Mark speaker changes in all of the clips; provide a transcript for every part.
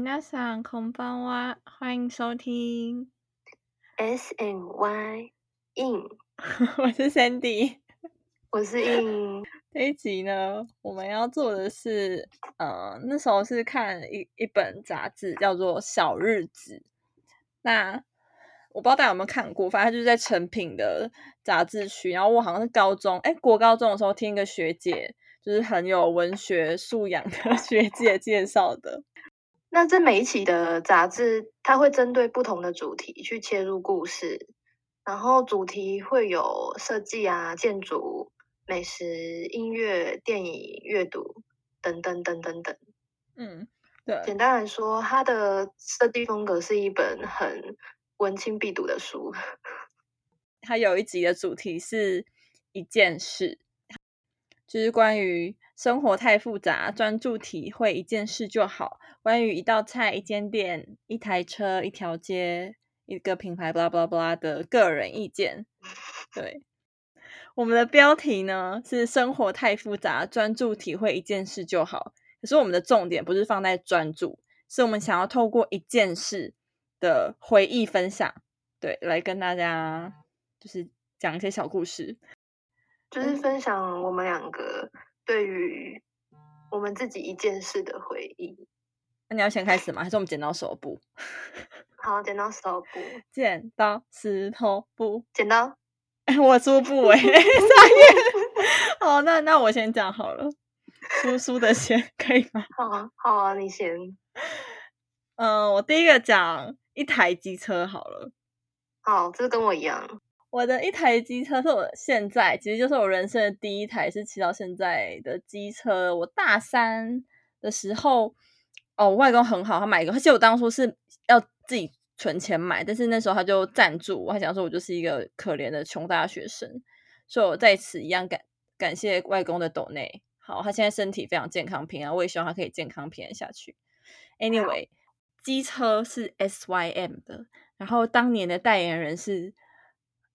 Speaker 1: 皆さんこんばんは，欢迎收听
Speaker 2: S N Y in，
Speaker 1: 我是 Sandy。
Speaker 2: 我是 in。
Speaker 1: 这一集呢，我们要做的是，呃，那时候是看一一本杂志，叫做《小日子》。那我不知道大家有没有看过，反正就是在成品的杂志区。然后我好像是高中，哎，国高中的时候听一个学姐，就是很有文学素养的学姐介绍的。
Speaker 2: 那这每一期的杂志，它会针对不同的主题去切入故事，然后主题会有设计啊、建筑、美食、音乐、电影、阅读等等等等等。
Speaker 1: 嗯，对。
Speaker 2: 简单来说，它的设计风格是一本很文青必读的书。
Speaker 1: 它有一集的主题是一件事，就是关于。生活太复杂，专注体会一件事就好。关于一道菜、一间店、一台车、一条街、一个品牌，巴拉巴拉巴拉的个人意见。对，我们的标题呢是“生活太复杂，专注体会一件事就好”。可是我们的重点不是放在专注，是我们想要透过一件事的回忆分享，对，来跟大家就是讲一些小故事，
Speaker 2: 就是分享我们两个。对于我们自己一件事的回忆，
Speaker 1: 那你要先开始吗？还是我们剪刀石头布？
Speaker 2: 好，剪刀石头布，
Speaker 1: 剪刀石头布，
Speaker 2: 剪刀。
Speaker 1: 我输布哎，傻眼。好，那那我先讲好了，输输的先可以吗？
Speaker 2: 好啊，好啊，你先。
Speaker 1: 嗯，我第一个讲一台机车好了。
Speaker 2: 好，这跟我一样。
Speaker 1: 我的一台机车是我现在，其实就是我人生的第一台，是骑到现在的机车。我大三的时候，哦，我外公很好，他买一个，而且我当初是要自己存钱买，但是那时候他就赞助，我还想说我就是一个可怜的穷大学生，所以我在此一样感感谢外公的斗内。好，他现在身体非常健康平安，我也希望他可以健康平安下去。Anyway，机车是 SYM 的，然后当年的代言人是。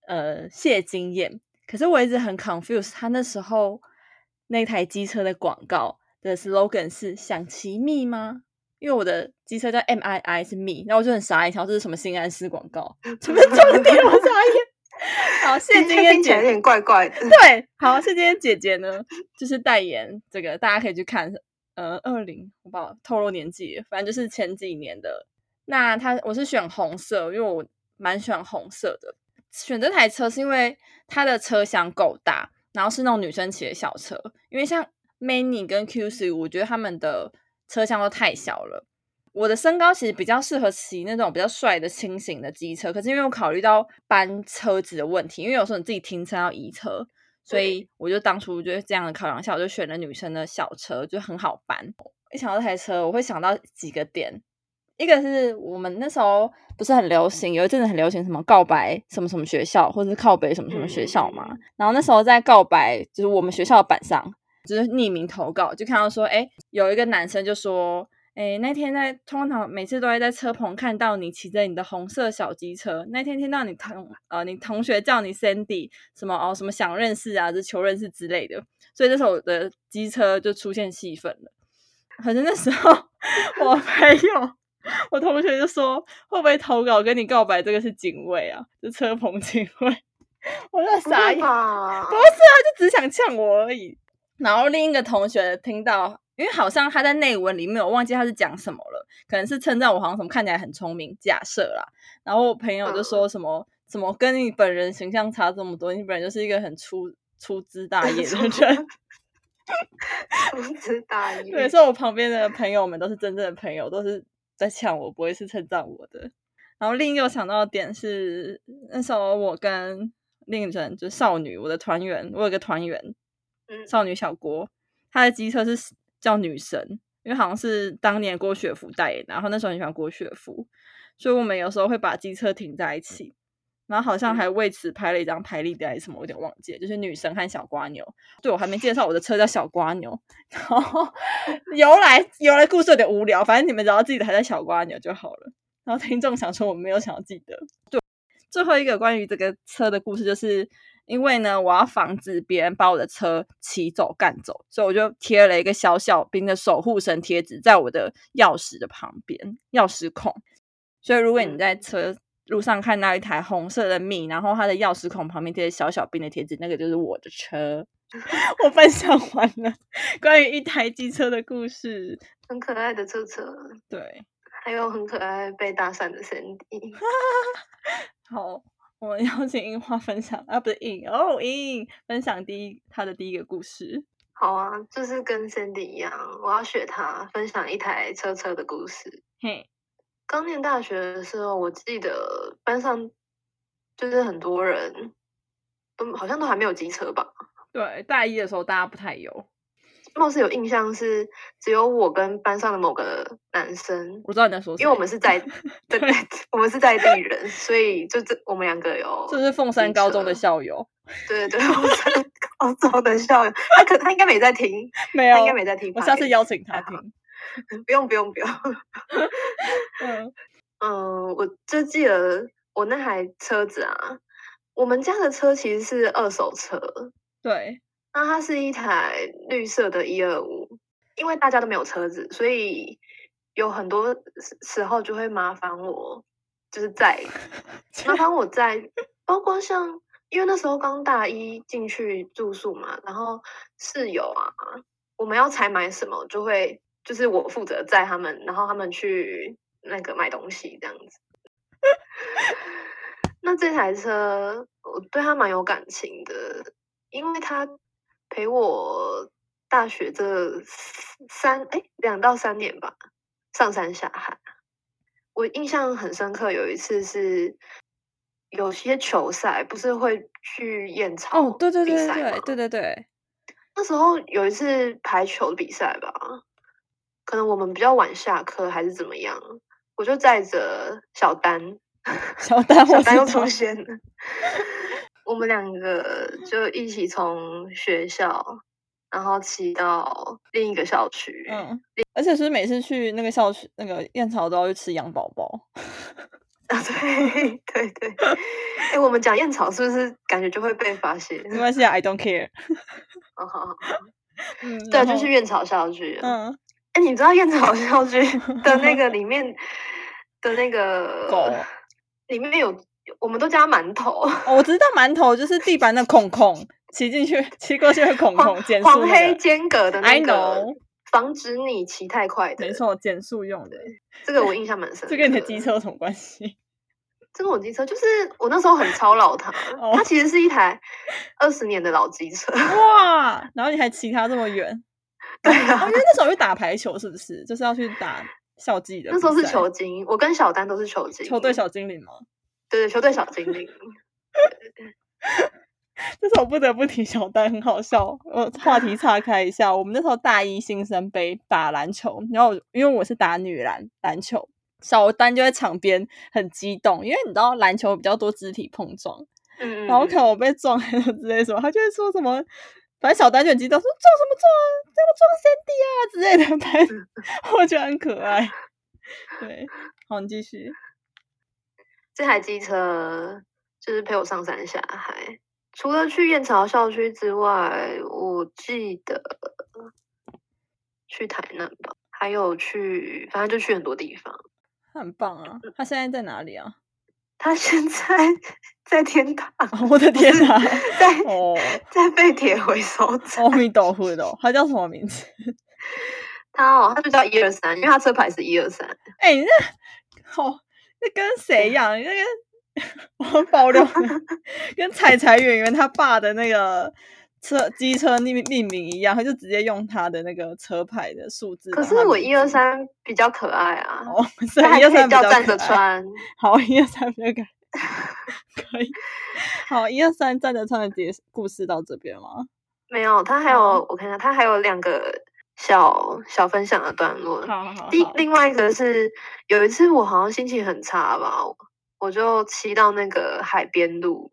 Speaker 1: 呃，谢金燕，可是我一直很 confused，他那时候那台机车的广告的 slogan 是“想骑蜜吗？”因为我的机车叫 M I I 是密，然后我就很傻眼，想这是什么新安斯广告？什么重点？我傻眼。好，谢金燕姐
Speaker 2: 有点怪怪的。
Speaker 1: 对，好，谢金燕姐姐呢，就是代言这个，大家可以去看。呃，二零，我把透露年纪，反正就是前几年的。那他我是选红色，因为我蛮喜欢红色的。选这台车是因为它的车厢够大，然后是那种女生骑的小车。因为像 Mini 跟 Q 十五，我觉得他们的车厢都太小了。我的身高其实比较适合骑那种比较帅的轻型的机车，可是因为我考虑到搬车子的问题，因为有时候你自己停车要移车，所以我就当初就是这样的考量下，我就选了女生的小车，就很好搬。一想到这台车，我会想到几个点。一个是我们那时候不是很流行，有一阵子很流行什么告白什么什么学校，或者是靠北什么什么学校嘛。然后那时候在告白，就是我们学校的板上，就是匿名投稿，就看到说，哎，有一个男生就说，哎，那天在通常每次都会在车棚看到你骑着你的红色小机车，那天听到你同呃你同学叫你 Sandy 什么哦什么想认识啊，就求认识之类的，所以这时候我的机车就出现戏份了。可是那时候 我朋友。我同学就说：“会不会投稿跟你告白？这个是警卫啊，就车棚警卫。”我在傻眼，不是啊，就只想呛我而已。然后另一个同学听到，因为好像他在内文里面，我忘记他是讲什么了，可能是称赞我好像什么看起来很聪明，假设啦。然后我朋友就说什么什么跟你本人形象差这么多，你本人就是一个很粗粗枝大叶的人。
Speaker 2: 粗枝大叶，
Speaker 1: 对，所以我旁边的朋友们都是真正的朋友，都是。在呛我，不会是称赞我的。然后另一个想到的点是，那时候我跟另一人就少女，我的团员，我有个团员，少女小郭，她的机车是叫女神，因为好像是当年郭雪芙代言，然后那时候很喜欢郭雪芙，所以我们有时候会把机车停在一起。然后好像还为此拍了一张拍立得还是什么，我有点忘记，就是女神和小瓜牛。对我还没介绍我的车叫小瓜牛，然后 由来由来故事有点无聊，反正你们只要记得还在小瓜牛就好了。然后听众想说我没有想要记得。就最后一个关于这个车的故事，就是因为呢，我要防止别人把我的车骑走、干走，所以我就贴了一个小小兵的守护神贴纸在我的钥匙的旁边，钥匙孔。所以如果你在车路上看到一台红色的米，然后它的钥匙孔旁边贴着小小兵的贴纸，那个就是我的车。我分享完了关于一台机车的故事，
Speaker 2: 很可爱的车车，
Speaker 1: 对，
Speaker 2: 还有很可爱被搭讪的 Cindy。
Speaker 1: 好，我们邀请樱花分享啊，不是樱哦，樱分享第一他的第一个故事。
Speaker 2: 好啊，就是跟 Cindy 一样，我要学他分享一台车车的故事。
Speaker 1: 嘿，
Speaker 2: 刚念大学的时候，我记得班上就是很多人都好像都还没有机车吧。
Speaker 1: 对，大一的时候大家不太有，
Speaker 2: 貌似有印象是只有我跟班上的某个男生，
Speaker 1: 我知道你在说，
Speaker 2: 因为我们是在对对，我们是在地人，所以就这我们两个有，
Speaker 1: 这是凤山高中的校友，
Speaker 2: 对对对，凤山高中的校友，他可他应该没在听，
Speaker 1: 没有，
Speaker 2: 他应该没在听，
Speaker 1: 我下次邀请他听，
Speaker 2: 不用不用不用，嗯。嗯，我就记得我那台车子啊，我们家的车其实是二手车。
Speaker 1: 对，
Speaker 2: 那它是一台绿色的一二五，因为大家都没有车子，所以有很多时候就会麻烦我，就是在 麻烦我在，包括像因为那时候刚大一进去住宿嘛，然后室友啊，我们要采买什么，就会就是我负责载他们，然后他们去那个买东西这样子。那这台车我对他蛮有感情的。因为他陪我大学这三哎两到三年吧，上山下海，我印象很深刻。有一次是有些球赛，不是会去燕巢
Speaker 1: 哦，对对对对对对对。
Speaker 2: 那时候有一次排球比赛吧，可能我们比较晚下课还是怎么样，我就载着小丹，
Speaker 1: 小丹
Speaker 2: 小丹又出现了。我们两个就一起从学校，然后骑到另一个校区。
Speaker 1: 嗯，而且是每次去那个校区，那个燕巢都要去吃羊宝宝。
Speaker 2: 啊，对对对。哎，我们讲燕巢是不是感觉就会被发现？
Speaker 1: 没关系啊，I don't care。
Speaker 2: 好好好。嗯，对，就是燕巢校区。
Speaker 1: 嗯。
Speaker 2: 哎，你知道燕巢校区 的那个里面的那个
Speaker 1: 狗
Speaker 2: 里面有？我们都叫馒头，
Speaker 1: 我知道馒头就是地板的孔孔，骑进去骑过去会孔孔减速。
Speaker 2: 黄黑间隔的那个，防止你骑太快的。
Speaker 1: 没错，减速用的。
Speaker 2: 这个我印象蛮深。
Speaker 1: 这跟你的机车有什么关系？
Speaker 2: 这个我机车就是我那时候很操劳它，它其实是一台二十年的老机车。
Speaker 1: 哇！然后你还骑它这么远？
Speaker 2: 对啊，
Speaker 1: 因为那时候去打排球，是不是？就是要去打校际的。
Speaker 2: 那时候是球精，我跟小丹都是球精，
Speaker 1: 球队小精灵吗？
Speaker 2: 对对，球队小精灵。
Speaker 1: 这时候不得不提小丹，很好笑。我话题岔开一下，我们那时候大一新生杯打篮球，然后因为我是打女篮篮球，小丹就在场边很激动，因为你知道篮球比较多肢体碰撞，
Speaker 2: 嗯，
Speaker 1: 然后看我被撞还 是之类什么，他就会说什么，反正小丹就很激动，说撞什么撞，这么撞 Cindy 啊之类的，反正 我觉得很可爱。对，好，你继续。
Speaker 2: 这台机车就是陪我上山下海，除了去燕巢校区之外，我记得去台南吧，还有去，反正就去很多地方。
Speaker 1: 很棒啊！他现在在哪里啊？
Speaker 2: 他现在在天堂。
Speaker 1: 我的天哪！
Speaker 2: 在哦，在废铁回收站。
Speaker 1: 阿弥陀佛的，他叫什么名字？
Speaker 2: 他哦，他就叫一二三，因为他车牌是一二三。
Speaker 1: 哎，那好。那跟谁一样？那跟 我爆料，跟彩彩演员他爸的那个车机车命命名一样，他就直接用他的那个车牌的数字。
Speaker 2: 可是我一二三比较可爱啊！
Speaker 1: 哦，所以一二三比较
Speaker 2: 站着穿。
Speaker 1: 好，一二三比较可可以。好，一二三站着穿的结故事到这边吗？
Speaker 2: 没有，他还有我看一下，他还有两个。小小分享的段落。
Speaker 1: 好好好。
Speaker 2: 另另外一个是有一次我好像心情很差吧，我就骑到那个海边路。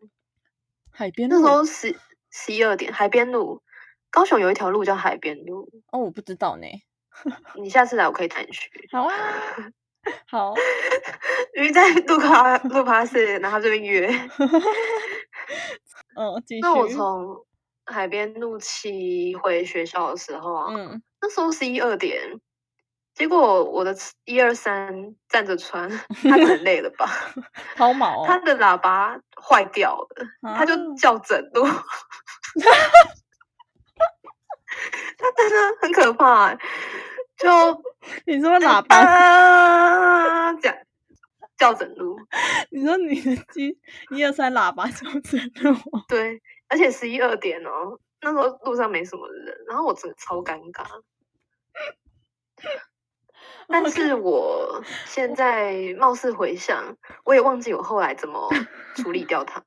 Speaker 1: 海边
Speaker 2: 那时候十十一二点，海边路，高雄有一条路叫海边路。
Speaker 1: 哦，我不知道呢。
Speaker 2: 你下次来我可以带你去。
Speaker 1: 好啊。好。
Speaker 2: 因为在路卡路帕斯，然后这边约。
Speaker 1: 嗯，继续。
Speaker 2: 那我从海边路骑回学校的时候啊，
Speaker 1: 嗯，
Speaker 2: 那时候十一二点，结果我的一二三站着穿，他可能累了吧，
Speaker 1: 好毛哦。
Speaker 2: 他的喇叭坏掉了，他就
Speaker 1: 啊
Speaker 2: 叫整路，他真的很可怕欸，就
Speaker 1: 你说喇叭，
Speaker 2: 啊这样叫整路，
Speaker 1: 你说你的机一二三喇叭就这样吗？
Speaker 2: 对，而且十一二点哦，那时候路上没什么人，然后我真的超尴尬。但是我现在貌似回想，我也忘记我后来怎么处理掉它，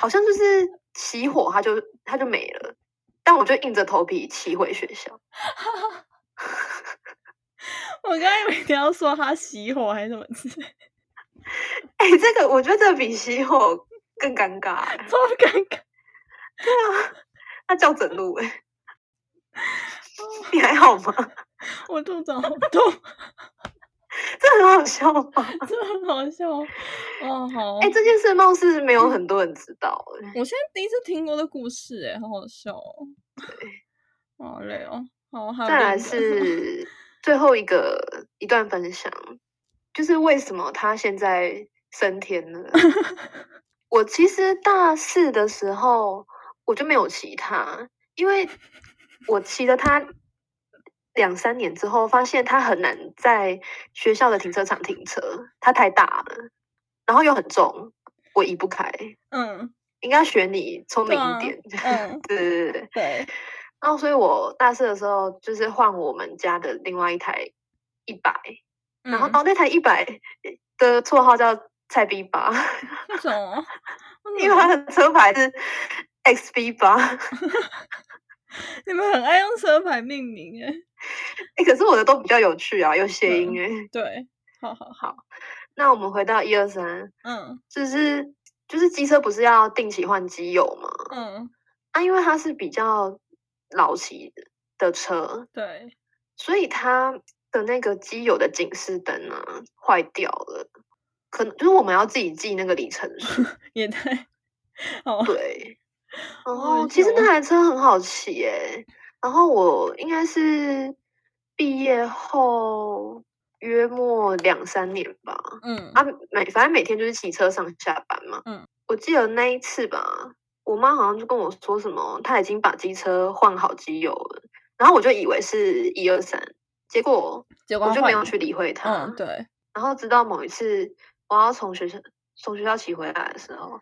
Speaker 2: 好像就是起火，它就它就没了，但我就硬着头皮骑回学校。
Speaker 1: 我刚刚以为你要说它熄火还是什么之类，
Speaker 2: 哎、这个我觉得这比熄火更尴尬、欸，
Speaker 1: 超尴尬。
Speaker 2: 对啊，那叫整路哎、你还好吗？
Speaker 1: 我肚子好痛，
Speaker 2: 这很好笑
Speaker 1: 吗？这很好笑。哦，好，
Speaker 2: 哎、这件事貌似没有很多人知道哎、
Speaker 1: 我现在第一次听过的故事，哎，好好笑哦。好累哦。好，
Speaker 2: 再来是最后一个一段分享，就是为什么他现在升天了。我其实大四的时候我就没有骑他，因为我骑了它两三年之后，发现它很难在学校的停车场停车，它太大了，然后又很重，我移不开。
Speaker 1: 嗯
Speaker 2: 应该选你聪明一点，
Speaker 1: 嗯
Speaker 2: 对对对对。
Speaker 1: 对，
Speaker 2: 然后，所以我大四的时候就是换我们家的另外一台一百、然后那台一百的绰号叫菜 B 八，
Speaker 1: 为什么？
Speaker 2: 因为它的车牌是 XB 八。
Speaker 1: 你们很爱用车牌命名哎。
Speaker 2: 哎，可是我的都比较有趣啊，有谐音哎。
Speaker 1: 对，好好好，
Speaker 2: 那我们回到一二三，
Speaker 1: 嗯
Speaker 2: 就是就是机车不是要定期换机油吗？
Speaker 1: 嗯，
Speaker 2: 啊，因为它是比较老骑的车，
Speaker 1: 对，
Speaker 2: 所以它的那个机油的警示灯啊坏掉了，可能就是我们要自己记那个里程数。
Speaker 1: 也太哦，
Speaker 2: 对，然
Speaker 1: 好
Speaker 2: 后其实那台车很好骑耶。然后我应该是毕业后约莫两三年吧，
Speaker 1: 嗯
Speaker 2: 啊，每反正每天就是骑车上下班嘛。
Speaker 1: 嗯，
Speaker 2: 我记得那一次吧，我妈好像就跟我说什么，她已经把机车换好机油了，然后我就以为是一二三，结果
Speaker 1: 结果
Speaker 2: 我就没有
Speaker 1: 换
Speaker 2: 去理会它。
Speaker 1: 嗯，对，
Speaker 2: 然后直到某一次我要从学校从学校骑回来的时候，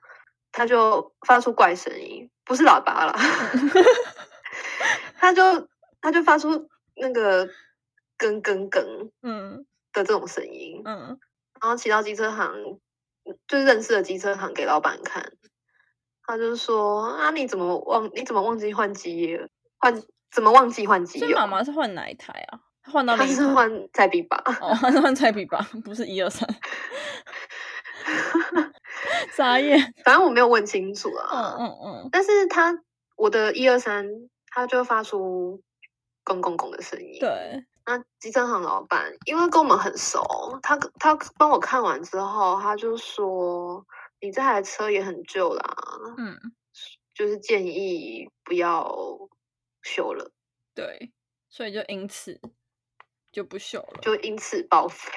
Speaker 2: 他就发出怪声音，不是喇叭了，他就他就发出那个咯咯咯
Speaker 1: 嗯
Speaker 2: 的这种声音，
Speaker 1: 嗯，
Speaker 2: 然后骑到机车行，就是认识的机车行给老板看，他就说啊你怎么忘你怎么忘记换机油？换怎么忘记换机油？
Speaker 1: 妈妈是换哪一台啊？她换到
Speaker 2: 他是换菜比吧？
Speaker 1: 哦，他是换菜比吧，不是一二三，傻眼，
Speaker 2: 反正我没有问清楚
Speaker 1: 嗯
Speaker 2: 啊。
Speaker 1: 嗯嗯，
Speaker 2: 但是他我的一二三，他就发出公公公的声音。，
Speaker 1: 对，
Speaker 2: 那机车行老板因为跟我们很熟，他他帮我看完之后，他就说：“你这台车也很旧啦，
Speaker 1: 嗯。
Speaker 2: 就是建议不要修了，
Speaker 1: 对，所以就因此就不修了。
Speaker 2: 就因此报废。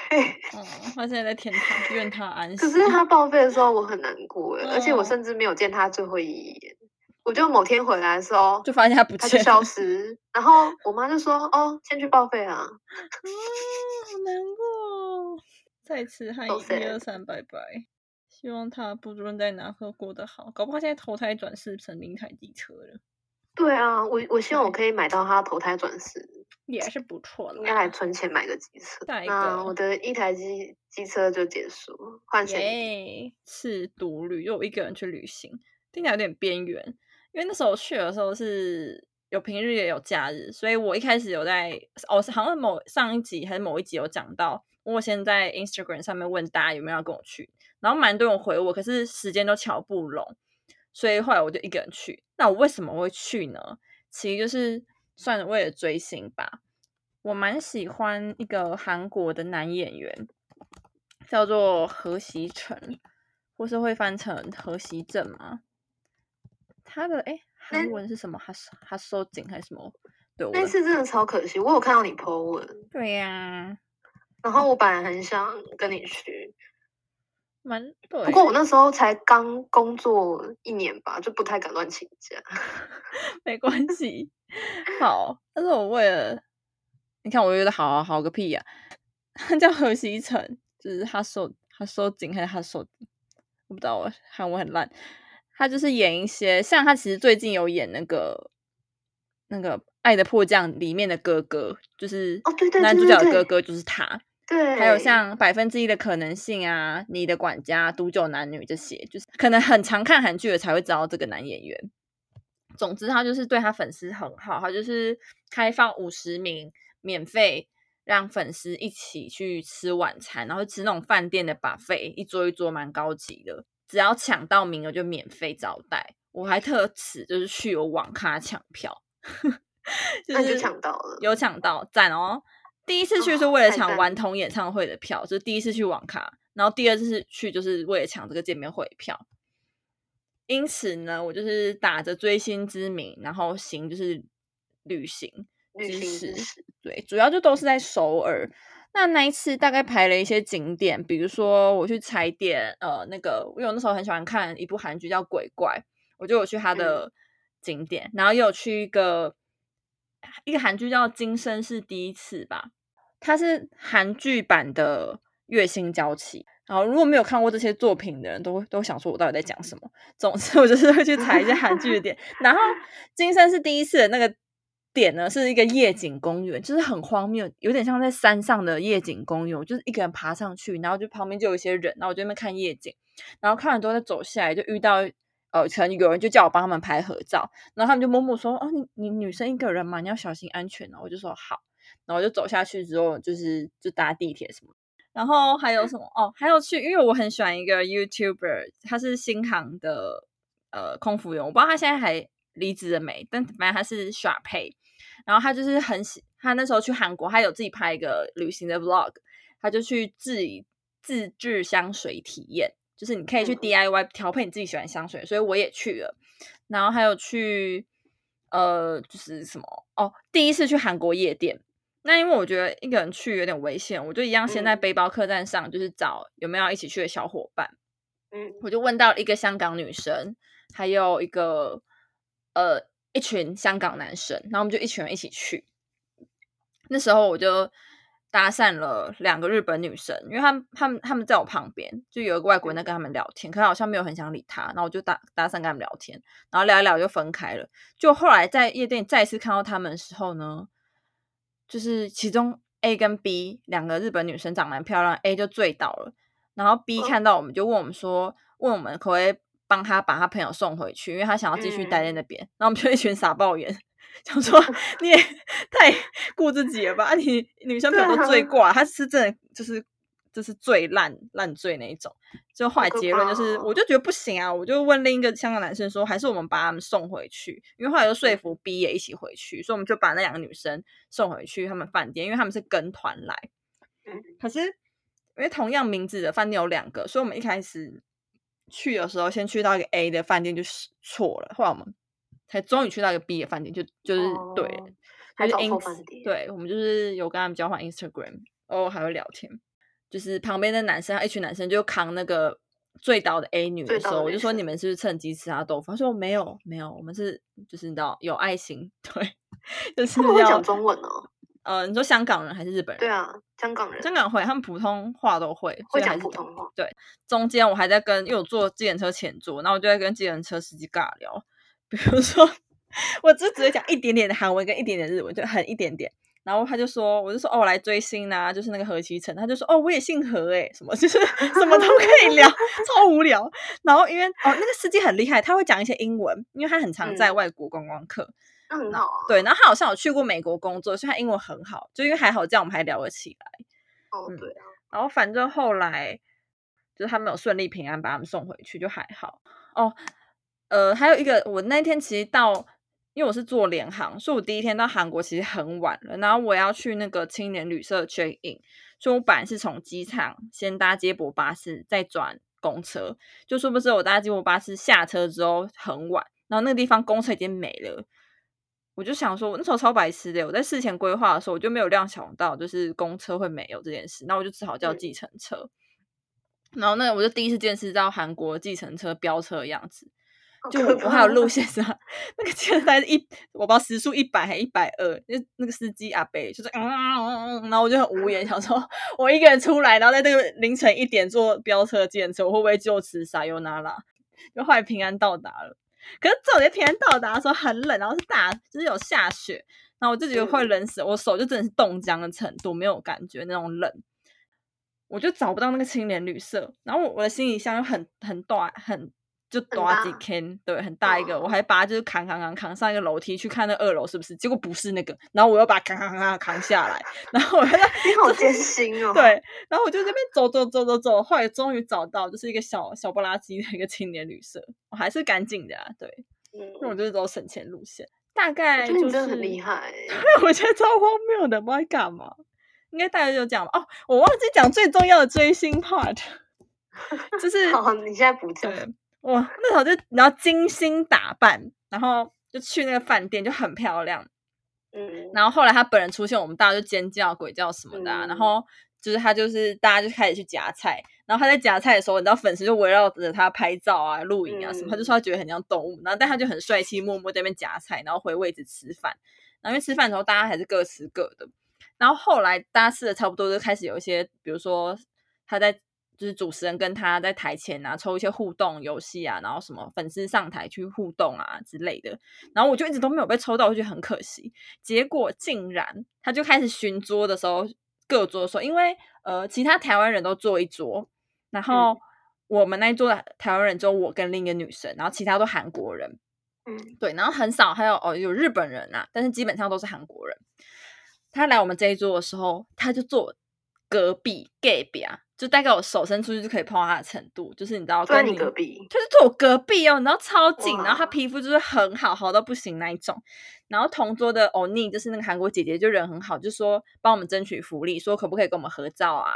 Speaker 1: 嗯，她现在在天堂，愿他安息。
Speaker 2: 可是他报废的时候，我很难过耶，而且我
Speaker 1: 哦
Speaker 2: 甚至没有见他最后一眼。我就某天回来的时候，
Speaker 1: 就发现他不见了，
Speaker 2: 他就消失，然后我妈就说：“哦，先去报废啊。”
Speaker 1: 啊，好难过哦。再次和
Speaker 2: So
Speaker 1: 一二三拜拜，希望他不论在哪都过得好，搞不好他现在投胎转世成另一台机车了，
Speaker 2: 对啊，我我希望我可以买到他投胎转世，
Speaker 1: 也是不错的
Speaker 2: 应该
Speaker 1: 还。
Speaker 2: 存钱买个机车。
Speaker 1: 下一个
Speaker 2: 那我的一台机机车就结束，换谁？
Speaker 1: 耶，是独旅，就我一个人去旅行，听起来有点边缘。因为那时候去的时候是有平日也有假日，所以我一开始有在哦，是好像某上一集还是某一集有讲到，我先在 Instagram 上面问大家有没有要跟我去，然后蛮多人回我，可是时间都瞧不拢，所以后来我就一个人去。那我为什么会去呢？其实就是算是为了追星吧。我蛮喜欢一个韩国的男演员，叫做何熙成，或是会翻成何熙正吗。他的哎韩文是什么？哈哈收紧还是什么？对，
Speaker 2: 那次真的超可惜，我有看到你 po 文。
Speaker 1: 对呀，
Speaker 2: 然后我本来很想跟你去，
Speaker 1: 蛮对。
Speaker 2: 不过我那时候才刚工作一年吧，就不太敢乱请假。
Speaker 1: 没关系，好。但是我为了你看，我觉得好好个屁呀！他 叫何西成，就是他收他收紧还是他收？我不知道，我韩文很烂。他就是演一些，像他其实最近有演那个那个《爱的迫降》里面的哥哥，就是
Speaker 2: 哦对对，
Speaker 1: 男主角的哥哥就是他。
Speaker 2: 对，
Speaker 1: 还有像百分之一的可能性啊，你的管家、独酒男女这些，就是可能很常看韩剧的才会知道这个男演员。总之，他就是对他粉丝很好，他就是开放五十名免费让粉丝一起去吃晚餐，然后吃那种饭店的 buffet，一桌一桌蛮高级的。只要抢到名额就免费招待，我还特此就是去有网咖抢票，
Speaker 2: 那就抢到了，
Speaker 1: 有抢到，赞哦！第一次去是为了抢顽童演唱会的票，就是第一次去网咖，然后第二次去就是为了抢这个见面会票。因此呢，我就是打着追星之名，然后行就是旅行
Speaker 2: 旅行
Speaker 1: 对，主要就都是在首尔。那那一次大概排了一些景点，比如说我去踩点，呃，那个因为我那时候很喜欢看一部韩剧叫《鬼怪》，我就有去他的景点，然后也有去一个一个韩剧叫《今生是第一次》吧，它是韩剧版的《月薪娇妻》。然后如果没有看过这些作品的人，都都想说我到底在讲什么。总之，我就是会去踩一些韩剧的点。然后《今生是第一次》的那个。点呢是一个夜景公园，就是很荒谬，有点像在山上的夜景公园，就是一个人爬上去，然后就旁边就有一些人，然后我就那边看夜景，然后看完之后再走下来，就遇到呃，可能有人就叫我帮他们拍合照，然后他们就默默说：“哦，你你女生一个人嘛，你要小心安全哦。”我就说好，然后就走下去之后，就是就搭地铁什么，然后还有什么哦，还有去，因为我很喜欢一个 YouTuber，他是新航的呃空服员，我不知道他现在还离职了没，但反正他是耍配。然后他就是很喜，他那时候去韩国，他有自己拍一个旅行的 vlog，他就去自己自制香水体验，就是你可以去 DIY 调配你自己喜欢香水，所以我也去了。然后还有去，呃，就是什么哦，第一次去韩国夜店，那因为我觉得一个人去有点危险，我就一样先在背包客栈上，就是找有没有一起去的小伙伴。嗯，我就问到一个香港女生，还有一个呃。一群香港男生，然后我们就一群人一起去。那时候我就搭讪了两个日本女生，因为他们、他们、他们在我旁边，就有一个外国人在跟他们聊天，可是好像没有很想理他。然后我就搭搭讪跟他们聊天，然后聊一聊就分开了。就后来在夜店再次看到他们的时候呢，就是其中 A 跟 B 两个日本女生长蛮漂亮，A 就醉倒了，然后 B 看到我们就问我们说，问我们可不可以。帮他把他朋友送回去，因为他想要继续待在那边。然后我们就一群傻抱怨，想说 你也太顾自己了吧？你女生朋友都醉挂，他是真的就是就是最烂烂醉那一种。就后来结论就是，我就觉得不行啊！我就问另一个香港男生说，还是我们把他们送回去？因为后来又说服 B 也一起回去，所以我们就把那两个女生送回去他们饭店，因为他们是跟团来。可是因为同样名字的饭店有两个，所以我们一开始。去的时候，先去到一个 A 的饭店就是错了，后来我们才终于去到一个 B 的饭店，就就是对，
Speaker 2: 还是店。
Speaker 1: 对，我们就是有跟他们交换 Instagram，哦，还会聊天。就是旁边的男生，一群男生就扛那个醉倒的 A 女的时候，我就说你们是不是趁机吃他豆腐？他说没有，没有，我们是就是你知道有爱心，对，就是要
Speaker 2: 讲中文哦。
Speaker 1: 呃，你说香港人还是日本人？
Speaker 2: 对啊，香港人。
Speaker 1: 香港会，他们普通话都会，
Speaker 2: 会讲普通话。
Speaker 1: 对，中间我还在跟，因为我坐自行车前座，然后我就在跟自行车司机尬聊。比如说，我就只会讲一点点的韩文跟一点点日文，就很一点点。然后他就说，我就说哦，我来追星呐，就是那个何其成。他就说哦，我也姓何哎，什么 就是什么都可以聊，超无聊。然后因为哦，那个司机很厉害，他会讲一些英文，因为他很常在外国观光客。
Speaker 2: 那很好啊。
Speaker 1: 对，然后他好像有去过美国工作，所以他英文很好。就因为还好这样，我们还聊得起来。
Speaker 2: 哦，对啊。
Speaker 1: 然后反正后来就是他们有顺利平安把他们送回去，就还好。哦，呃，还有一个，我那天其实到，因为我是做联航，所以我第一天到韩国其实很晚了。然后我要去那个青年旅社 check in，所以我本来是从机场先搭接驳巴士，再转公车。就说不是我搭接驳巴士下车之后很晚。然后那个地方公车已经没了。我就想说，我那时候超白痴的，我在事前规划的时候，我就没有料想到就是公车会没有这件事，那我就只好叫计程车。然后那我就第一次见识到韩国计程车飙车的样子，就我还有路线上那个车一，我不知道时速一百还一百二，就那个司机阿北就是嗯嗯嗯，然后我就很无言，想说我一个人出来，然后在那个凌晨一点坐飙车计程车，我会不会就此撒尤那拉？就后来平安到达了。可是走在平安到达的时候很冷，然后是大，就是有下雪，然后我就觉得会冷死，我手就真的是冻僵的程度，没有感觉那种冷，我就找不到那个青年旅社，然后我的行李箱又很很大，很。就多几 can，对，很大一个，我还把它就是扛扛扛扛上一个楼梯去看那二楼是不是，结果不是那个，然后我又把扛扛扛扛扛下来，然后我 你
Speaker 2: 好艰辛哦，
Speaker 1: 对，然后我就这边走走走走走，后来终于找到，就是一个小小不拉几的一个青年旅社，我还是干净的，对，嗯，那我。就是走省钱路线，大概就是
Speaker 2: 很厉害，
Speaker 1: 我觉得超荒谬的，不知道干嘛，应该大家就讲吧，哦，我忘记讲最重要的追星 part，就是
Speaker 2: 好，你现在补讲。
Speaker 1: 哇，那时候就然后精心打扮，然后就去那个饭店，就很漂亮。嗯，然后后来他本人出现，我们大家就尖叫、鬼叫什么的啊。然后就是他，就是大家就开始去夹菜。然后他在夹菜的时候，你知道粉丝就围绕着他拍照啊、录影啊什么。他就说他觉得很像动物。然后但他就很帅气，默默在那边夹菜，然后回位置吃饭。然后因为吃饭的时候，大家还是各吃各的。然后后来大家吃的差不多，就开始有一些，比如说他在。就是主持人跟他在台前啊抽一些互动游戏啊，然后什么粉丝上台去互动啊之类的，然后我就一直都没有被抽到，我觉得很可惜。结果竟然他就开始巡桌的时候，各桌说，因为呃其他台湾人都坐一桌，然后我们那一桌的台湾人只有我跟另一个女生，然后其他都韩国人，嗯，对，然后很少还有哦有日本人啊，但是基本上都是韩国人。他来我们这一桌的时候，他就坐隔壁隔壁啊。就大概我手伸出去就可以碰到他的程度，就是你知道，
Speaker 2: 在你隔壁，
Speaker 1: 他就坐我隔壁哦，你知道超近，然后他皮肤就是很好，好到不行那一种。然后同桌的欧尼就是那个韩国姐姐，就人很好，就说帮我们争取福利，说可不可以跟我们合照啊，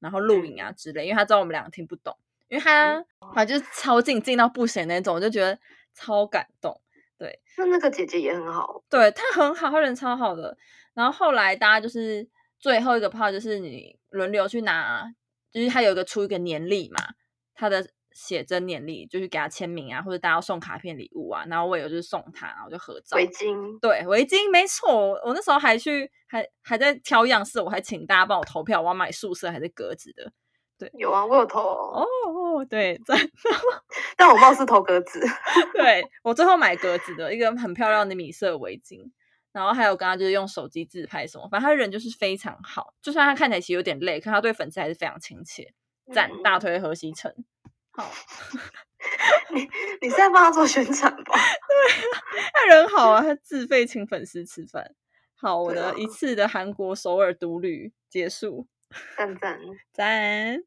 Speaker 1: 然后录影啊之类，因为他知道我们两个听不懂，因为他啊就是超近，近到不行那种，我就觉得超感动。对，
Speaker 2: 那那个姐姐也很好，
Speaker 1: 对她很好，她人超好的。然后后来大家就是最后一个炮，就是你轮流去拿。就是他有一个出一个年历嘛，他的写真年历，就是给他签名啊，或者大家送卡片礼物啊，然后我有就是送他，然后就合照。
Speaker 2: 围巾，
Speaker 1: 对，围巾没错。我那时候还去，还还在挑样式，我还请大家帮我投票，我要买素色还是格子的。对，
Speaker 2: 有啊，我有投。
Speaker 1: 哦，对，在，
Speaker 2: 但我貌似投格子。
Speaker 1: 对我最后买格子的一个很漂亮的米色围巾。然后还有跟他就是用手机自拍什么，反正他人就是非常好，就算他看起来其实有点累，可他对粉丝还是非常亲切。赞大推何西成，好，
Speaker 2: 你你在帮他做宣传吧？
Speaker 1: 对，他人好啊，他自费请粉丝吃饭。好，我的一次的韩国首尔独旅结束，
Speaker 2: 赞赞
Speaker 1: 赞。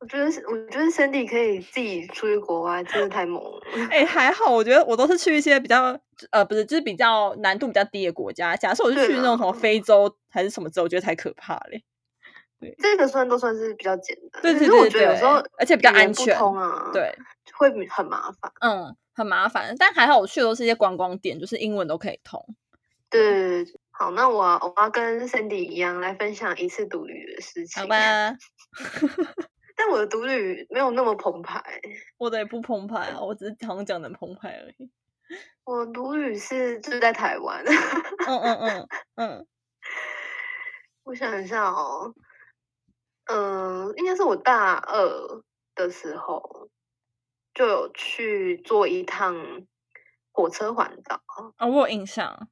Speaker 2: 我觉得，我觉得 Cindy 可以自己出去国外，真的太猛了。
Speaker 1: 哎，还好，我觉得我都是去一些比较，呃，不是，就是比较难度比较低的国家。假设我是去那种什么非洲还是什么州，我觉得太可怕嘞。对，
Speaker 2: 这个算都算是比较简单。
Speaker 1: 对对对对，
Speaker 2: 有时候
Speaker 1: 而且比较安全
Speaker 2: 啊。
Speaker 1: 对，
Speaker 2: 会很麻烦。
Speaker 1: 嗯，很麻烦，但还好我去的都是一些观光点，就是英文都可以通。
Speaker 2: 对，好，那我我要跟 Cindy 一样来分享一次独旅的事情。
Speaker 1: 好吧。
Speaker 2: 但我的独旅没有那么澎湃，
Speaker 1: 我的也不澎湃啊，我只是常讲的澎湃而已。
Speaker 2: 我独旅是就是在台湾，
Speaker 1: 嗯嗯嗯嗯。
Speaker 2: 我想一下哦，嗯，应该是我大二的时候就有去做一趟火车环岛
Speaker 1: 啊，我有印象。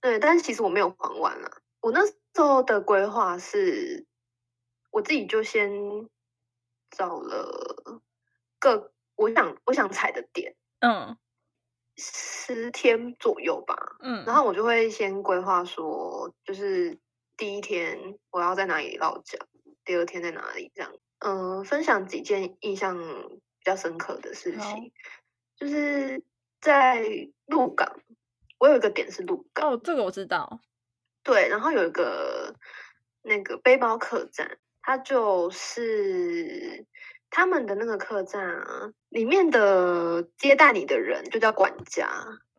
Speaker 2: 对，但是其实我没有环完了。我那时候的规划是，我自己就先。找了个我想我想踩的点，嗯，十天左右吧，嗯，然后我就会先规划说，就是第一天我要在哪里落脚，第二天在哪里这样，嗯，分享几件印象比较深刻的事情，就是在鹿港，我有一个点是鹿港，
Speaker 1: 哦，这个我知道，
Speaker 2: 对，然后有一个那个背包客栈。它就是他们的那个客栈啊，里面的接待你的人就叫管家，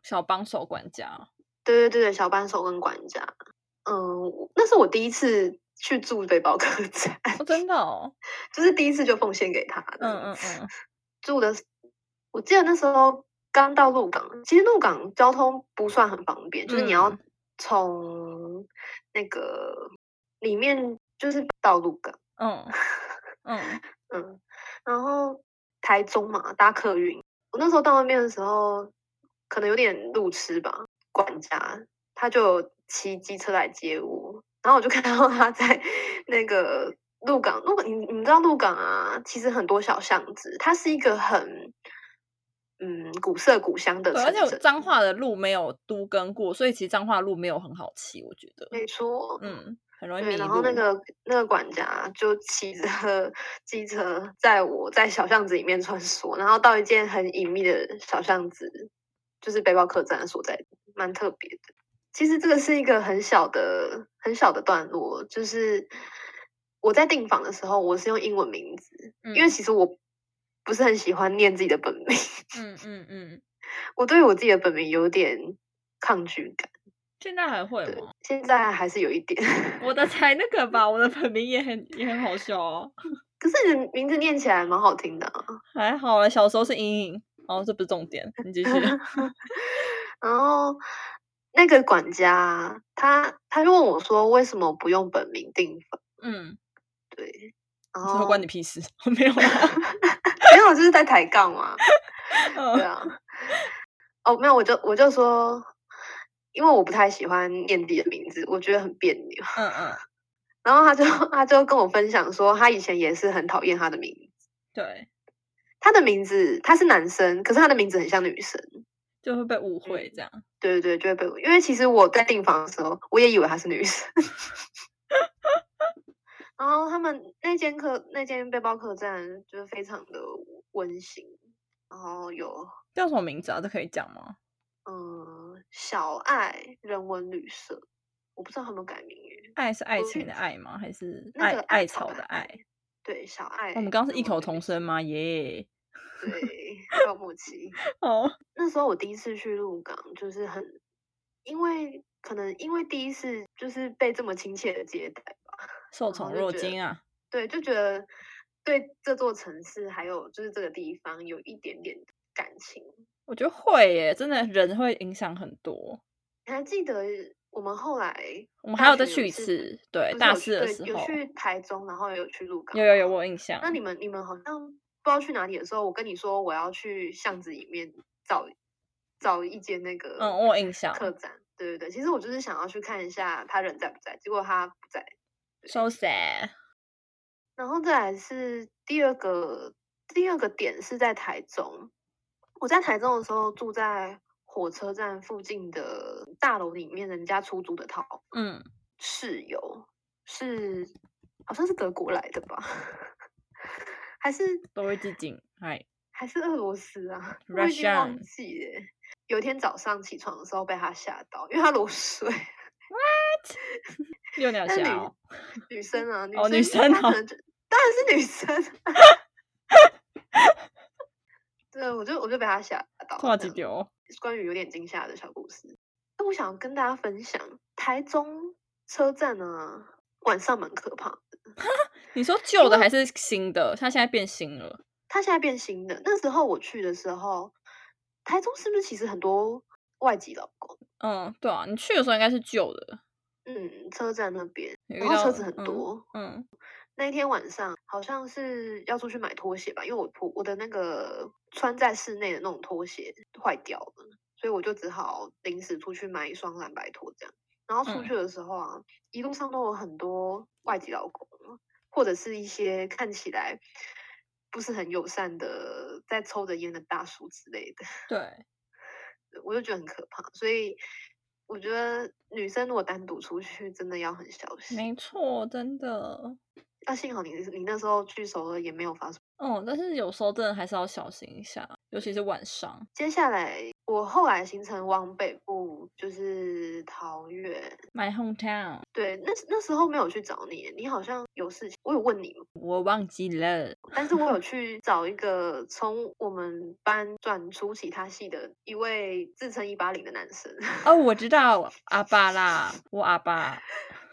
Speaker 1: 小帮手管家。
Speaker 2: 对对对对，小帮手跟管家。嗯，那是我第一次去住背包客栈，
Speaker 1: 哦，真的哦。
Speaker 2: 就是第一次就奉献给他。
Speaker 1: 嗯嗯嗯。
Speaker 2: 住的，我记得那时候刚到鹿港，其实鹿港交通不算很方便，就是你要从那个里面就是到鹿港。嗯嗯 嗯。然后台中嘛，搭客运。我那时候到那边的时候，可能有点路痴吧。管家他就骑机车来接我，然后我就看到他在 那个鹿港。鹿港，你你知道鹿港啊？其实很多小巷子，它是一个很嗯古色古香的。
Speaker 1: 而且彰化的路没有都跟过，所以其实彰化路没有很好骑，我觉得。
Speaker 2: 没错，
Speaker 1: 嗯。很容易迷
Speaker 2: 然后那个那个管家就骑着机车载我在小巷子里面穿梭，然后到一间很隐秘的小巷子，就是背包客栈所在，蛮特别的。其实这个是一个很小的很小的段落，就是我在订房的时候，我是用英文名字，因为其实我不是很喜欢念自己的本名。嗯嗯嗯，我对我自己的本名有点抗拒感。
Speaker 1: 现在还会吗？
Speaker 2: 现在还是有一点。
Speaker 1: 我的 才那个吧，我的本名也很也很好笑哦。
Speaker 2: 可是你的名字念起来蛮好听的。
Speaker 1: 还好啊，小时候是阴影。哦，这不是重点，你继续。
Speaker 2: 然后那个管家，他他就问我说：“为什么不用本名订房？”嗯，对。然后
Speaker 1: 关你屁事？没有啊，
Speaker 2: 没有，就是在抬杠嘛。对啊。哦，没有，我就我就说。因为我不太喜欢念自己的名字，我觉得很别扭。嗯嗯。然后他就他就跟我分享说，他以前也是很讨厌他的名字。
Speaker 1: 对。
Speaker 2: 他的名字他是男生，可是他的名字很像女生，
Speaker 1: 就会被误会这样。
Speaker 2: 对对对，就会被误因为其实我在订房的时候，我也以为他是女生。然后他们那间客那间背包客栈就是非常的温馨，然后有
Speaker 1: 叫什么名字啊？这可以讲吗？
Speaker 2: 嗯，小爱人文旅社，我不知道他们改名耶。
Speaker 1: 爱是爱情的爱吗？还是爱艾草的爱？
Speaker 2: 对，小爱。
Speaker 1: 我们刚刚是异口同声吗？耶！
Speaker 2: 对，有默契。哦，那时候我第一次去鹿港，就是很，因为可能因为第一次就是被这么亲切的接待吧，
Speaker 1: 受宠若惊啊。
Speaker 2: 对，就觉得对这座城市还有就是这个地方有一点点感情。
Speaker 1: 我觉得会耶，真的人会影响很多。
Speaker 2: 你还记得我们后来，
Speaker 1: 我们还有再去一次，对，大四的时候
Speaker 2: 有去台中，然后有去鹿港，
Speaker 1: 有有有我印象。
Speaker 2: 那你们你们好像不知道去哪里的时候，我跟你说我要去巷子里面找找一间那个，
Speaker 1: 嗯，我印象
Speaker 2: 客栈，对对对。其实我就是想要去看一下他人在不在，结果他不在
Speaker 1: ，so sad。
Speaker 2: 然后再来是第二个第二个点是在台中。我在台中的时候，住在火车站附近的大楼里面，人家出租的套。嗯，室友是好像是德国来的吧？还是
Speaker 1: 都会致敬？嗨，
Speaker 2: 还是俄罗斯啊？我已经忘记了。有一天早上起床的时候被他吓到，因为他裸睡。
Speaker 1: What？六鸟侠？
Speaker 2: 女生啊？
Speaker 1: 哦，女生啊？当然
Speaker 2: 是女生。对，我就我就被他吓到。
Speaker 1: 挂几丢？
Speaker 2: 关于有点惊吓的小故事。那我想跟大家分享，台中车站呢，晚上蛮可怕的。
Speaker 1: 你说旧的还是新的？它现在变新了。
Speaker 2: 它现在变新的。那时候我去的时候，台中是不是其实很多外籍老公？
Speaker 1: 嗯，对啊，你去的时候应该是旧的。
Speaker 2: 嗯，车站那边，然后车子很多。嗯。那一天晚上好像是要出去买拖鞋吧，因为我我我的那个穿在室内的那种拖鞋坏掉了，所以我就只好临时出去买一双蓝白拖这样。然后出去的时候啊，一路上都有很多外籍老公，或者是一些看起来不是很友善的在抽着烟的大叔之类的。
Speaker 1: 对，
Speaker 2: 我就觉得很可怕，所以我觉得女生如果单独出去，真的要很小心。
Speaker 1: 没错，真的。
Speaker 2: 那幸好你你那时候去首尔也没有发生。
Speaker 1: 哦，但是有时候真的还是要小心一下，尤其是晚上。
Speaker 2: 接下来我后来行程往北部，就是桃园
Speaker 1: ，My hometown。
Speaker 2: 对，那那时候没有去找你，你好像有事情。我有问你吗？
Speaker 1: 我忘记了。
Speaker 2: 但是我有去找一个从我们班转出其他系的一位自称一八零的男生。
Speaker 1: 哦，我知道阿爸啦，我阿爸。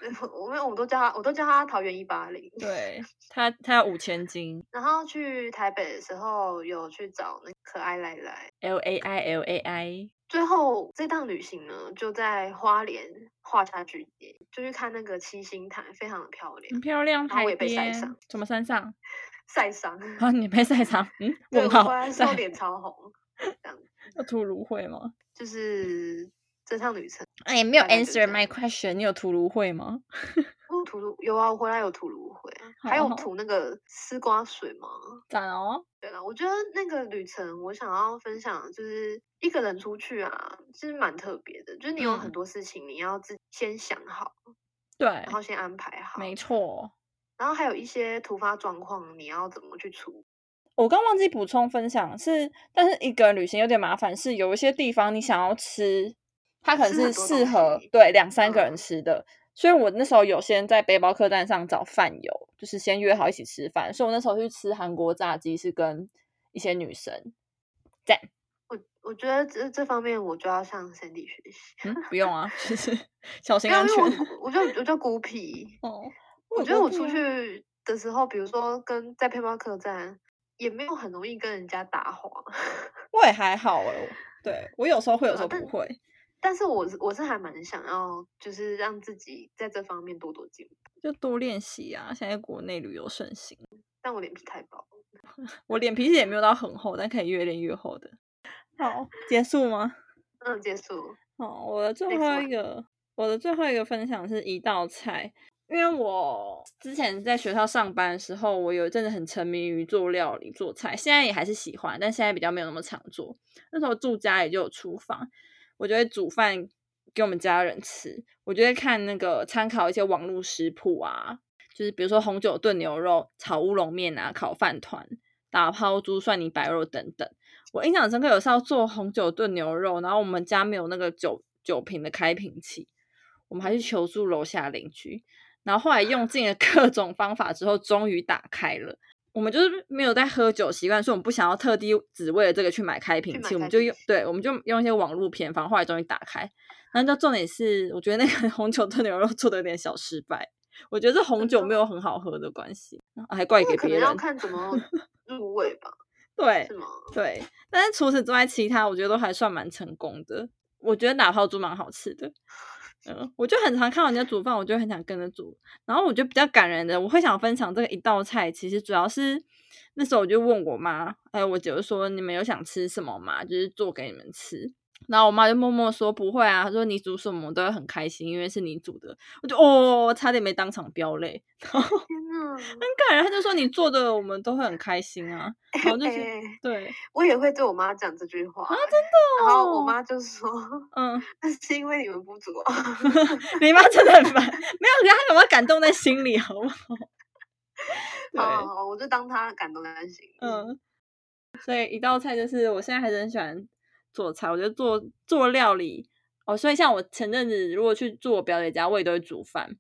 Speaker 2: 我们我们都叫他，我都叫他桃园一八零。
Speaker 1: 对他，他要五千斤。
Speaker 2: 然后去台北的时候，有去找那可爱来来
Speaker 1: L A I L A I。
Speaker 2: 最后这趟旅行呢，就在花莲画下句点，就去看那个七星潭，非常的漂亮，
Speaker 1: 很漂亮。
Speaker 2: 我也被晒伤，
Speaker 1: 怎么山上？
Speaker 2: 晒伤
Speaker 1: 啊！你被晒伤？嗯，
Speaker 2: 我回来时候脸超红，这样。
Speaker 1: 要涂芦荟吗？
Speaker 2: 就是这趟旅程。
Speaker 1: 哎，没有 answer my question。你有涂芦荟吗？
Speaker 2: 我涂芦有啊，我回来有涂芦荟，还有涂那个丝瓜水吗？
Speaker 1: 赞哦。
Speaker 2: 对了，我觉得那个旅程，我想要分享就是一个人出去啊，其实蛮特别的。就是你有很多事情你要自先想好，
Speaker 1: 对，
Speaker 2: 然后先安排好，
Speaker 1: 没错。
Speaker 2: 然后还有一些突发状况，你要怎么去处？
Speaker 1: 我刚忘记补充分享是，但是一个人旅行有点麻烦，是有一些地方你想要吃。它可能是适合对两三个人吃的，所以我那时候有先在背包客栈上找饭友，就是先约好一起吃饭。所以我那时候去吃韩国炸鸡是跟一些女生在。
Speaker 2: 我我觉得这这方面我就要向 Cindy 学习。
Speaker 1: 嗯，不用啊，就是 小心安全。
Speaker 2: 我就我就孤僻 哦。我觉得我出去的时候，比如说跟在背包客栈，也没有很容易跟人家搭话。
Speaker 1: 我也还好哎，对我有时候会，有时候不会。
Speaker 2: 但是我我是还蛮想要，就是让自己在这方面多多进步，
Speaker 1: 就多练习啊。现在国内旅游盛行，
Speaker 2: 但我脸皮太薄，
Speaker 1: 我脸皮也没有到很厚，但可以越练越厚的。好，结束吗？
Speaker 2: 嗯，结束。
Speaker 1: 好，我的最后一个，我的最后一个分享是一道菜，因为我之前在学校上班的时候，我有一阵子很沉迷于做料理、做菜，现在也还是喜欢，但现在比较没有那么常做。那时候住家里就有厨房。我就会煮饭给我们家人吃，我就会看那个参考一些网络食谱啊，就是比如说红酒炖牛肉、炒乌龙面啊、烤饭团、打抛猪蒜泥白肉等等。我印象深刻，有时候做红酒炖牛肉，然后我们家没有那个酒酒瓶的开瓶器，我们还去求助楼下邻居，然后后来用尽了各种方法之后，终于打开了。我们就是没有在喝酒习惯，所以我们不想要特地只为了这个去买开瓶器，我们就用对，我们就用一些网络偏方，后来终于打开。然后就重点是，我觉得那个 红酒炖牛肉做的有点小失败，我觉得是红酒没有很好喝的关系，还怪给别人。
Speaker 2: 要看怎么 入味吧？
Speaker 1: 对，
Speaker 2: 是吗？
Speaker 1: 对，但是除此之外，其他我觉得都还算蛮成功的。我觉得打泡猪蛮好吃的。嗯，我就很常看到人家煮饭，我就很想跟着煮。然后我觉得比较感人的，我会想分享这个一道菜。其实主要是那时候我就问我妈，还有我姐就说：“你们有想吃什么吗？就是做给你们吃。”然后我妈就默默说：“不会啊。”她说：“你煮什么都会很开心，因为是你煮的。”我就哦，差点没当场飙泪。
Speaker 2: 天呐，
Speaker 1: 很感人。她就说：“你做的，我们都会很开心啊。”然后就 对，
Speaker 2: 我也会对我妈讲这句话啊，
Speaker 1: 真的。
Speaker 2: 然后我妈就说：“嗯，那是因为你们不煮。”
Speaker 1: 你妈真的很烦，没有，她有没有感动在心里，好不好？
Speaker 2: 好，我就当她感动在心里。
Speaker 1: 嗯，所以一道菜就是我现在还是很喜欢。做菜，我觉得做做料理哦，所以像我前阵子如果去住我表姐家，我也都会煮饭。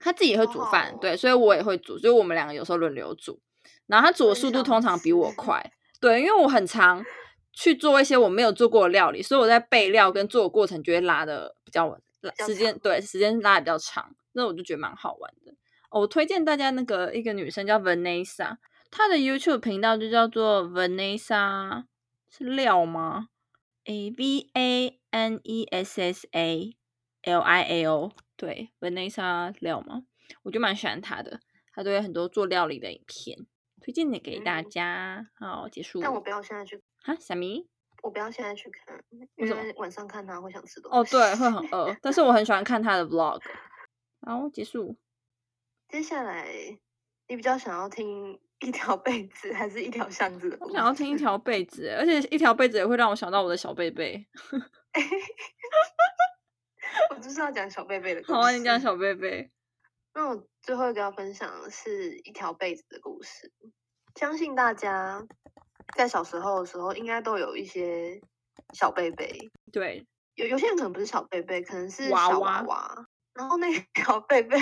Speaker 1: 他自己也会煮饭，对，所以我也会煮，所以我们两个有时候轮流煮。然后他煮的速度通常比我快，对，因为我很常去做一些我没有做过的料理，所以我在备料跟做的过程就会拉的比较时间，对，时间拉的比较长，那我就觉得蛮好玩的。我推荐大家那个一个女生叫 Vanessa，她的 YouTube 频道就叫做 Vanessa，是料吗？A V A N E S S A L I A O，对，Vanessa 料吗？我就蛮喜欢他的，他都有很多做料理的影片，推荐的给大家。好，结束。
Speaker 2: 但我不要现在去
Speaker 1: 哈，小咪，
Speaker 2: 我不要现在去看，因为晚上看他会想吃东
Speaker 1: 西。哦，对，会很饿。但是我很喜欢看他的 Vlog。好，结束。
Speaker 2: 接下来，你比较想要听？一条被子还是一条巷子？
Speaker 1: 我想要听一 条被子，而且一条被子也会让我想到我的小贝贝。
Speaker 2: 我就是要讲小贝贝的。
Speaker 1: 好啊，你讲小贝贝。
Speaker 2: 那我最后一个要分享的是一条被子的故事。相信大家在小时候的时候，应该都有一些小贝贝。
Speaker 1: 对，
Speaker 2: 有有些人可能不是小贝贝，可能是小娃娃。然后那条贝贝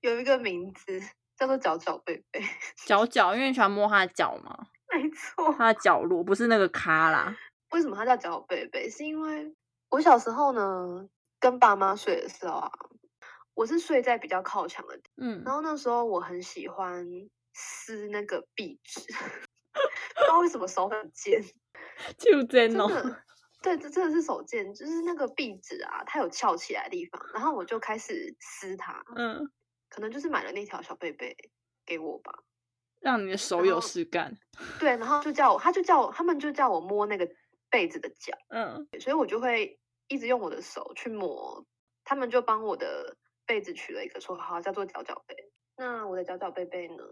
Speaker 2: 有一个名字。叫做脚脚贝贝。
Speaker 1: 脚脚，因为你喜欢摸它的脚嘛，
Speaker 2: 没错，
Speaker 1: 它的角落不是那个咖啦。
Speaker 2: 为什么它叫角角贝贝？是因为我小时候呢，跟爸妈睡的时候啊，我是睡在比较靠墙的地
Speaker 1: 嗯
Speaker 2: 然后那时候我很喜欢撕那个壁纸，不知道为什么手很尖，
Speaker 1: 就真哦，
Speaker 2: 对，这真的是手贱，就是那个壁纸啊，它有翘起来的地方，然后我就开始撕它，
Speaker 1: 嗯，
Speaker 2: 可能就是买了那条小贝贝给我吧，
Speaker 1: 让你的手有事干。
Speaker 2: 对，然后就叫我，他就叫我，他们就叫我摸那个被子的脚，
Speaker 1: 嗯
Speaker 2: 所以我就会一直用我的手去摸，他们就帮我的被子取了一个绰号，叫做角角贝。那我的角角贝贝呢，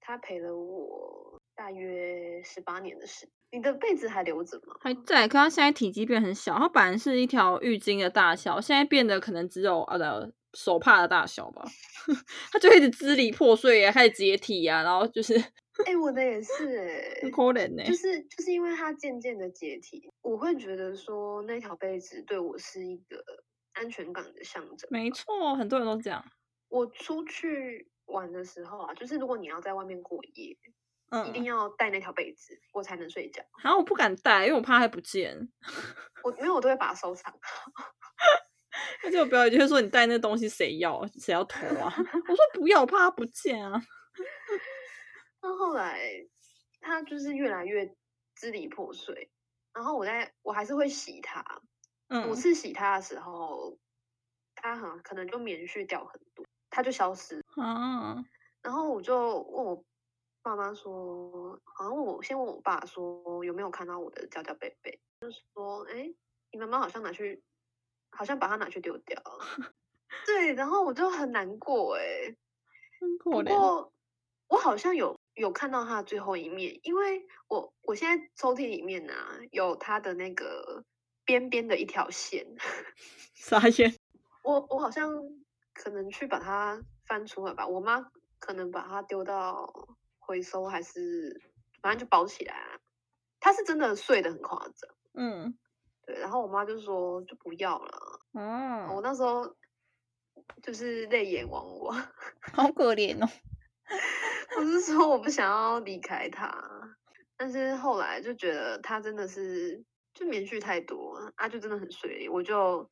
Speaker 2: 它陪了我大约十八年的时间。你的被子还留着吗？
Speaker 1: 还在，可它现在体积变很小，它本来是一条浴巾的大小，现在变得可能只有呃的手帕的大小吧。它就一直支离破碎啊，开始解体啊，然后就是
Speaker 2: 哎、我的也 是哎、
Speaker 1: 很可怜呢。
Speaker 2: 就是就是因为它渐渐的解体，我会觉得说那条被子对我是一个安全感的象征。
Speaker 1: 没错，很多人都这样。
Speaker 2: 我出去玩的时候啊，就是如果你要在外面过夜，嗯一定
Speaker 1: 嗯，
Speaker 2: 要带那条被子，我才能睡觉。
Speaker 1: 然后我不敢带，因为我怕它不见。
Speaker 2: 我因为，我都会把它收藏。
Speaker 1: 而且我表姐就会说：“你带那东西谁要？谁要偷啊？” 我说：“不要，我怕它不见啊。
Speaker 2: 那后来他就是越来越支离破碎，然后我在我还是会洗它。”
Speaker 1: 嗯
Speaker 2: 五，次洗它的时候，它很可能就棉絮掉很多，它就消失。
Speaker 1: 啊，
Speaker 2: 然后我就问我爸妈说，好像问我先问我爸说有没有看到我的娇娇贝贝，就说哎，你妈妈好像拿去，好像把它拿去丢掉了。对，然后我就很难过哎，不。过我好像有有看到他的最后一面，因为我我现在抽屉里面呢、有他的那个边边的一条线，
Speaker 1: 啥线。
Speaker 2: 我我好像可能去把它翻出来吧，我妈可能把它丢到回收还是反正就包起来啊。它是真的碎的很夸张，
Speaker 1: 嗯，
Speaker 2: 对，然后我妈就说就不要了，
Speaker 1: 嗯
Speaker 2: 我，那时候就是泪眼汪汪。
Speaker 1: 好可怜哦。
Speaker 2: 我是说我不想要离开他，但是后来就觉得他真的是就棉絮太多啊，就真的很碎，我就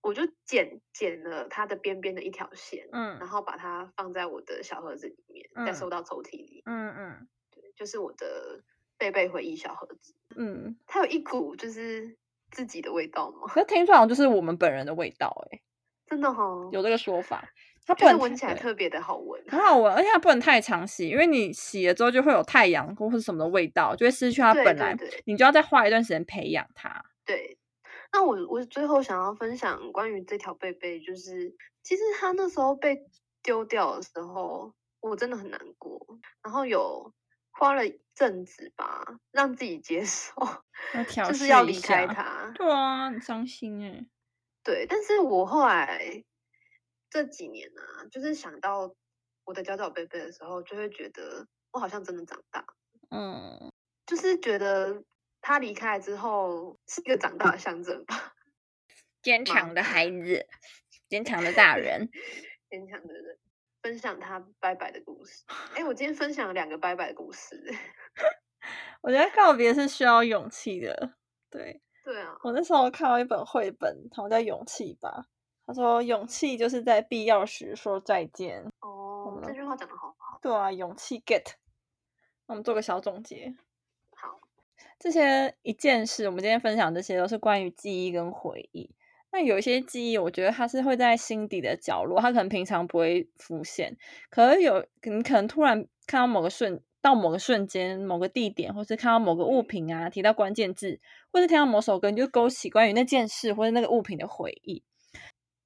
Speaker 2: 我就剪剪了它的边边的一条线，
Speaker 1: 嗯。
Speaker 2: 然后把它放在我的小盒子里面，再收到抽屉里，
Speaker 1: 嗯嗯。
Speaker 2: 对，就是我的贝贝回忆小盒子，
Speaker 1: 嗯，
Speaker 2: 它有一股就是自己的味道吗？
Speaker 1: 可是听说好像就是我们本人的味道，哎，
Speaker 2: 真的哈、哦，
Speaker 1: 有这个说法。它不
Speaker 2: 就是
Speaker 1: 能
Speaker 2: 闻起来特别的好闻，
Speaker 1: 很好。闻，而且它不能太常洗，因为你洗了之后就会有太阳或是什么的味道，就会失去它本来，
Speaker 2: 对。对
Speaker 1: 你就要再花一段时间培养它。
Speaker 2: 对，那我我最后想要分享关于这条贝贝，就是其实它那时候被丢掉的时候，我真的很难过，然后有花了一阵子吧，让自己接受，就是要离开
Speaker 1: 下。
Speaker 2: 它。
Speaker 1: 对啊，很伤心哎。
Speaker 2: 对，但是我后来这几年啊，就是想到我的角角贝贝的时候，就会觉得我好像真的长大，
Speaker 1: 嗯，
Speaker 2: 就是觉得他离开之后是一个长大的象征吧。
Speaker 1: 坚强的孩子，坚强的大人。
Speaker 2: 坚强的人分享他拜拜的故事。哎，我今天分享了两个拜拜的故事。
Speaker 1: 我觉得告别是需要勇气的。对
Speaker 2: 对啊，
Speaker 1: 我那时候看到一本绘本，好像叫《勇气》吧。他说：“勇气就是在必要时说再见。
Speaker 2: 哦，
Speaker 1: 们
Speaker 2: 这句话讲的好好。”
Speaker 1: 对啊，勇气 get。那我们做个小总结。
Speaker 2: 好，
Speaker 1: 这些一件事，我们今天分享这些都是关于记忆跟回忆。那有一些记忆，我觉得它是会在心底的角落，它可能平常不会浮现，可是有你可能突然看到某个瞬，到某个瞬间、某个地点，或是看到某个物品啊，提到关键字，或是听到某首歌，你就勾起关于那件事或者那个物品的回忆。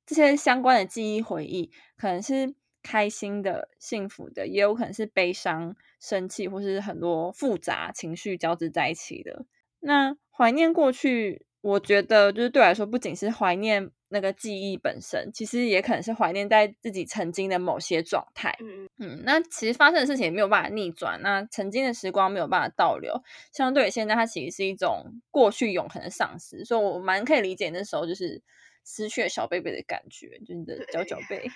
Speaker 1: 这些相关的记忆回忆，可能是开心的、幸福的，也有可能是悲伤、生气，或是很多复杂情绪交织在一起的。那怀念过去，我觉得就是对我来说，不仅是怀念那个记忆本身，其实也可能是怀念在自己曾经的某些状态。
Speaker 2: 嗯
Speaker 1: 嗯，那其实发生的事情也没有办法逆转，那曾经的时光没有办法倒流，相对于现在，它其实是一种过去永恒的丧失，所以我蛮可以理解那时候就是失去了小贝贝的感觉，就是你的
Speaker 2: 对
Speaker 1: 角角贝。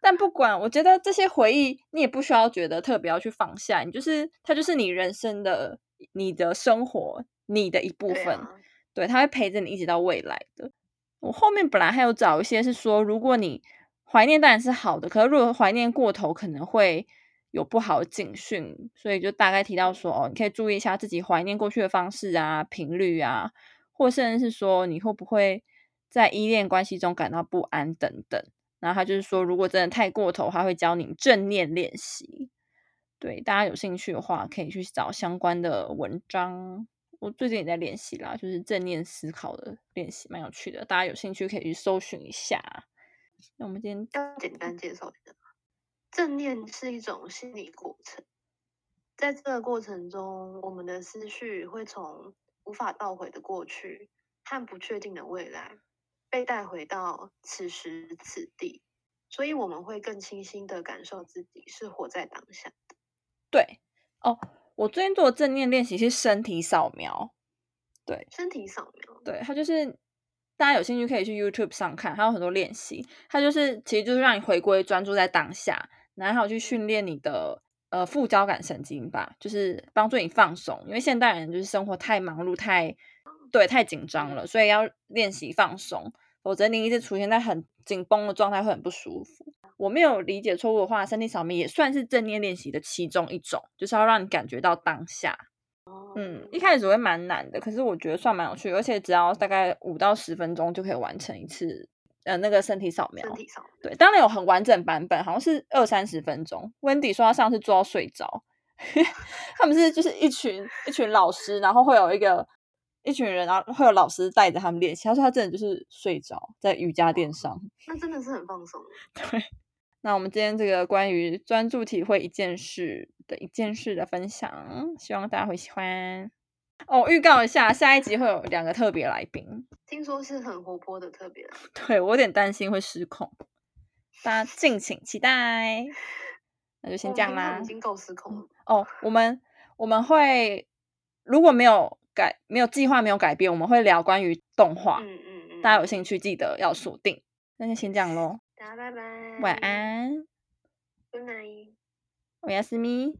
Speaker 1: 但不管，我觉得这些回忆你也不需要觉得特别要去放下，你就是它就是你人生的、你的生活、你的一部分。
Speaker 2: 对啊，
Speaker 1: 对，它会陪着你一直到未来的。我后面本来还有找一些是说，如果你怀念当然是好的，可是如果怀念过头，可能会有不好的警讯，所以就大概提到说，哦，你可以注意一下自己怀念过去的方式啊、频率啊，或甚至是说你会不会在依恋关系中感到不安等等。然后他就是说，如果真的太过头，他会教你正念练习。对，大家有兴趣的话，可以去找相关的文章。我最近也在练习啦，就是正念思考的练习，蛮有趣的。大家有兴趣可以去搜寻一下。那我们今天
Speaker 2: 要简单介绍一下，正念是一种心理过程，在这个过程中，我们的思绪会从无法倒回的过去和不确定的未来，被带回到此时此地，所以我们会更清晰的感受自己是活在当下的。
Speaker 1: 对哦，我最近做的正念练习是身体扫描。对，
Speaker 2: 身体扫描，
Speaker 1: 对，它就是大家有兴趣可以去 YouTube 上看，还有很多练习。它就是其实就是让你回归专注在当下，然后去训练你的呃副交感神经吧，就是帮助你放松。因为现代人就是生活太忙碌，太对太紧张了，所以要练习放松，否则你一直出现在很紧绷的状态会很不舒服。我没有理解错误的话，身体扫描也算是正念练习的其中一种，就是要让你感觉到当下。嗯，一开始会蛮难的，可是我觉得算蛮有趣，而且只要大概五到十分钟就可以完成一次，呃，那个身体扫描。
Speaker 2: 身体扫描，
Speaker 1: 对，当然有很完整版本，好像是二三十分钟。Wendy 说他上次做到睡着，他们是就是一群一群老师，然后会有一个一群人，然后会有老师带着他们练习。他说他真的就是睡着在瑜伽垫上。
Speaker 2: 那真的是很放松。
Speaker 1: 对，那我们今天这个关于专注体会一件事的一件事的分享，希望大家会喜欢。哦，预告一下，下一集会有两个特别来宾。
Speaker 2: 听说是很活泼的特别来宾，
Speaker 1: 对我有点担心会失控，大家敬请期待。那就先这样啦
Speaker 2: 已。经够失控了。
Speaker 1: 哦，我们我们会如果没有改没有计划没有改变，我们会聊关于动画，
Speaker 2: 嗯嗯嗯，
Speaker 1: 大家有兴趣记得要锁定。那就先这样喽，
Speaker 2: 大家拜拜，
Speaker 1: 晚安
Speaker 2: ，，Good night。
Speaker 1: 我要思咪。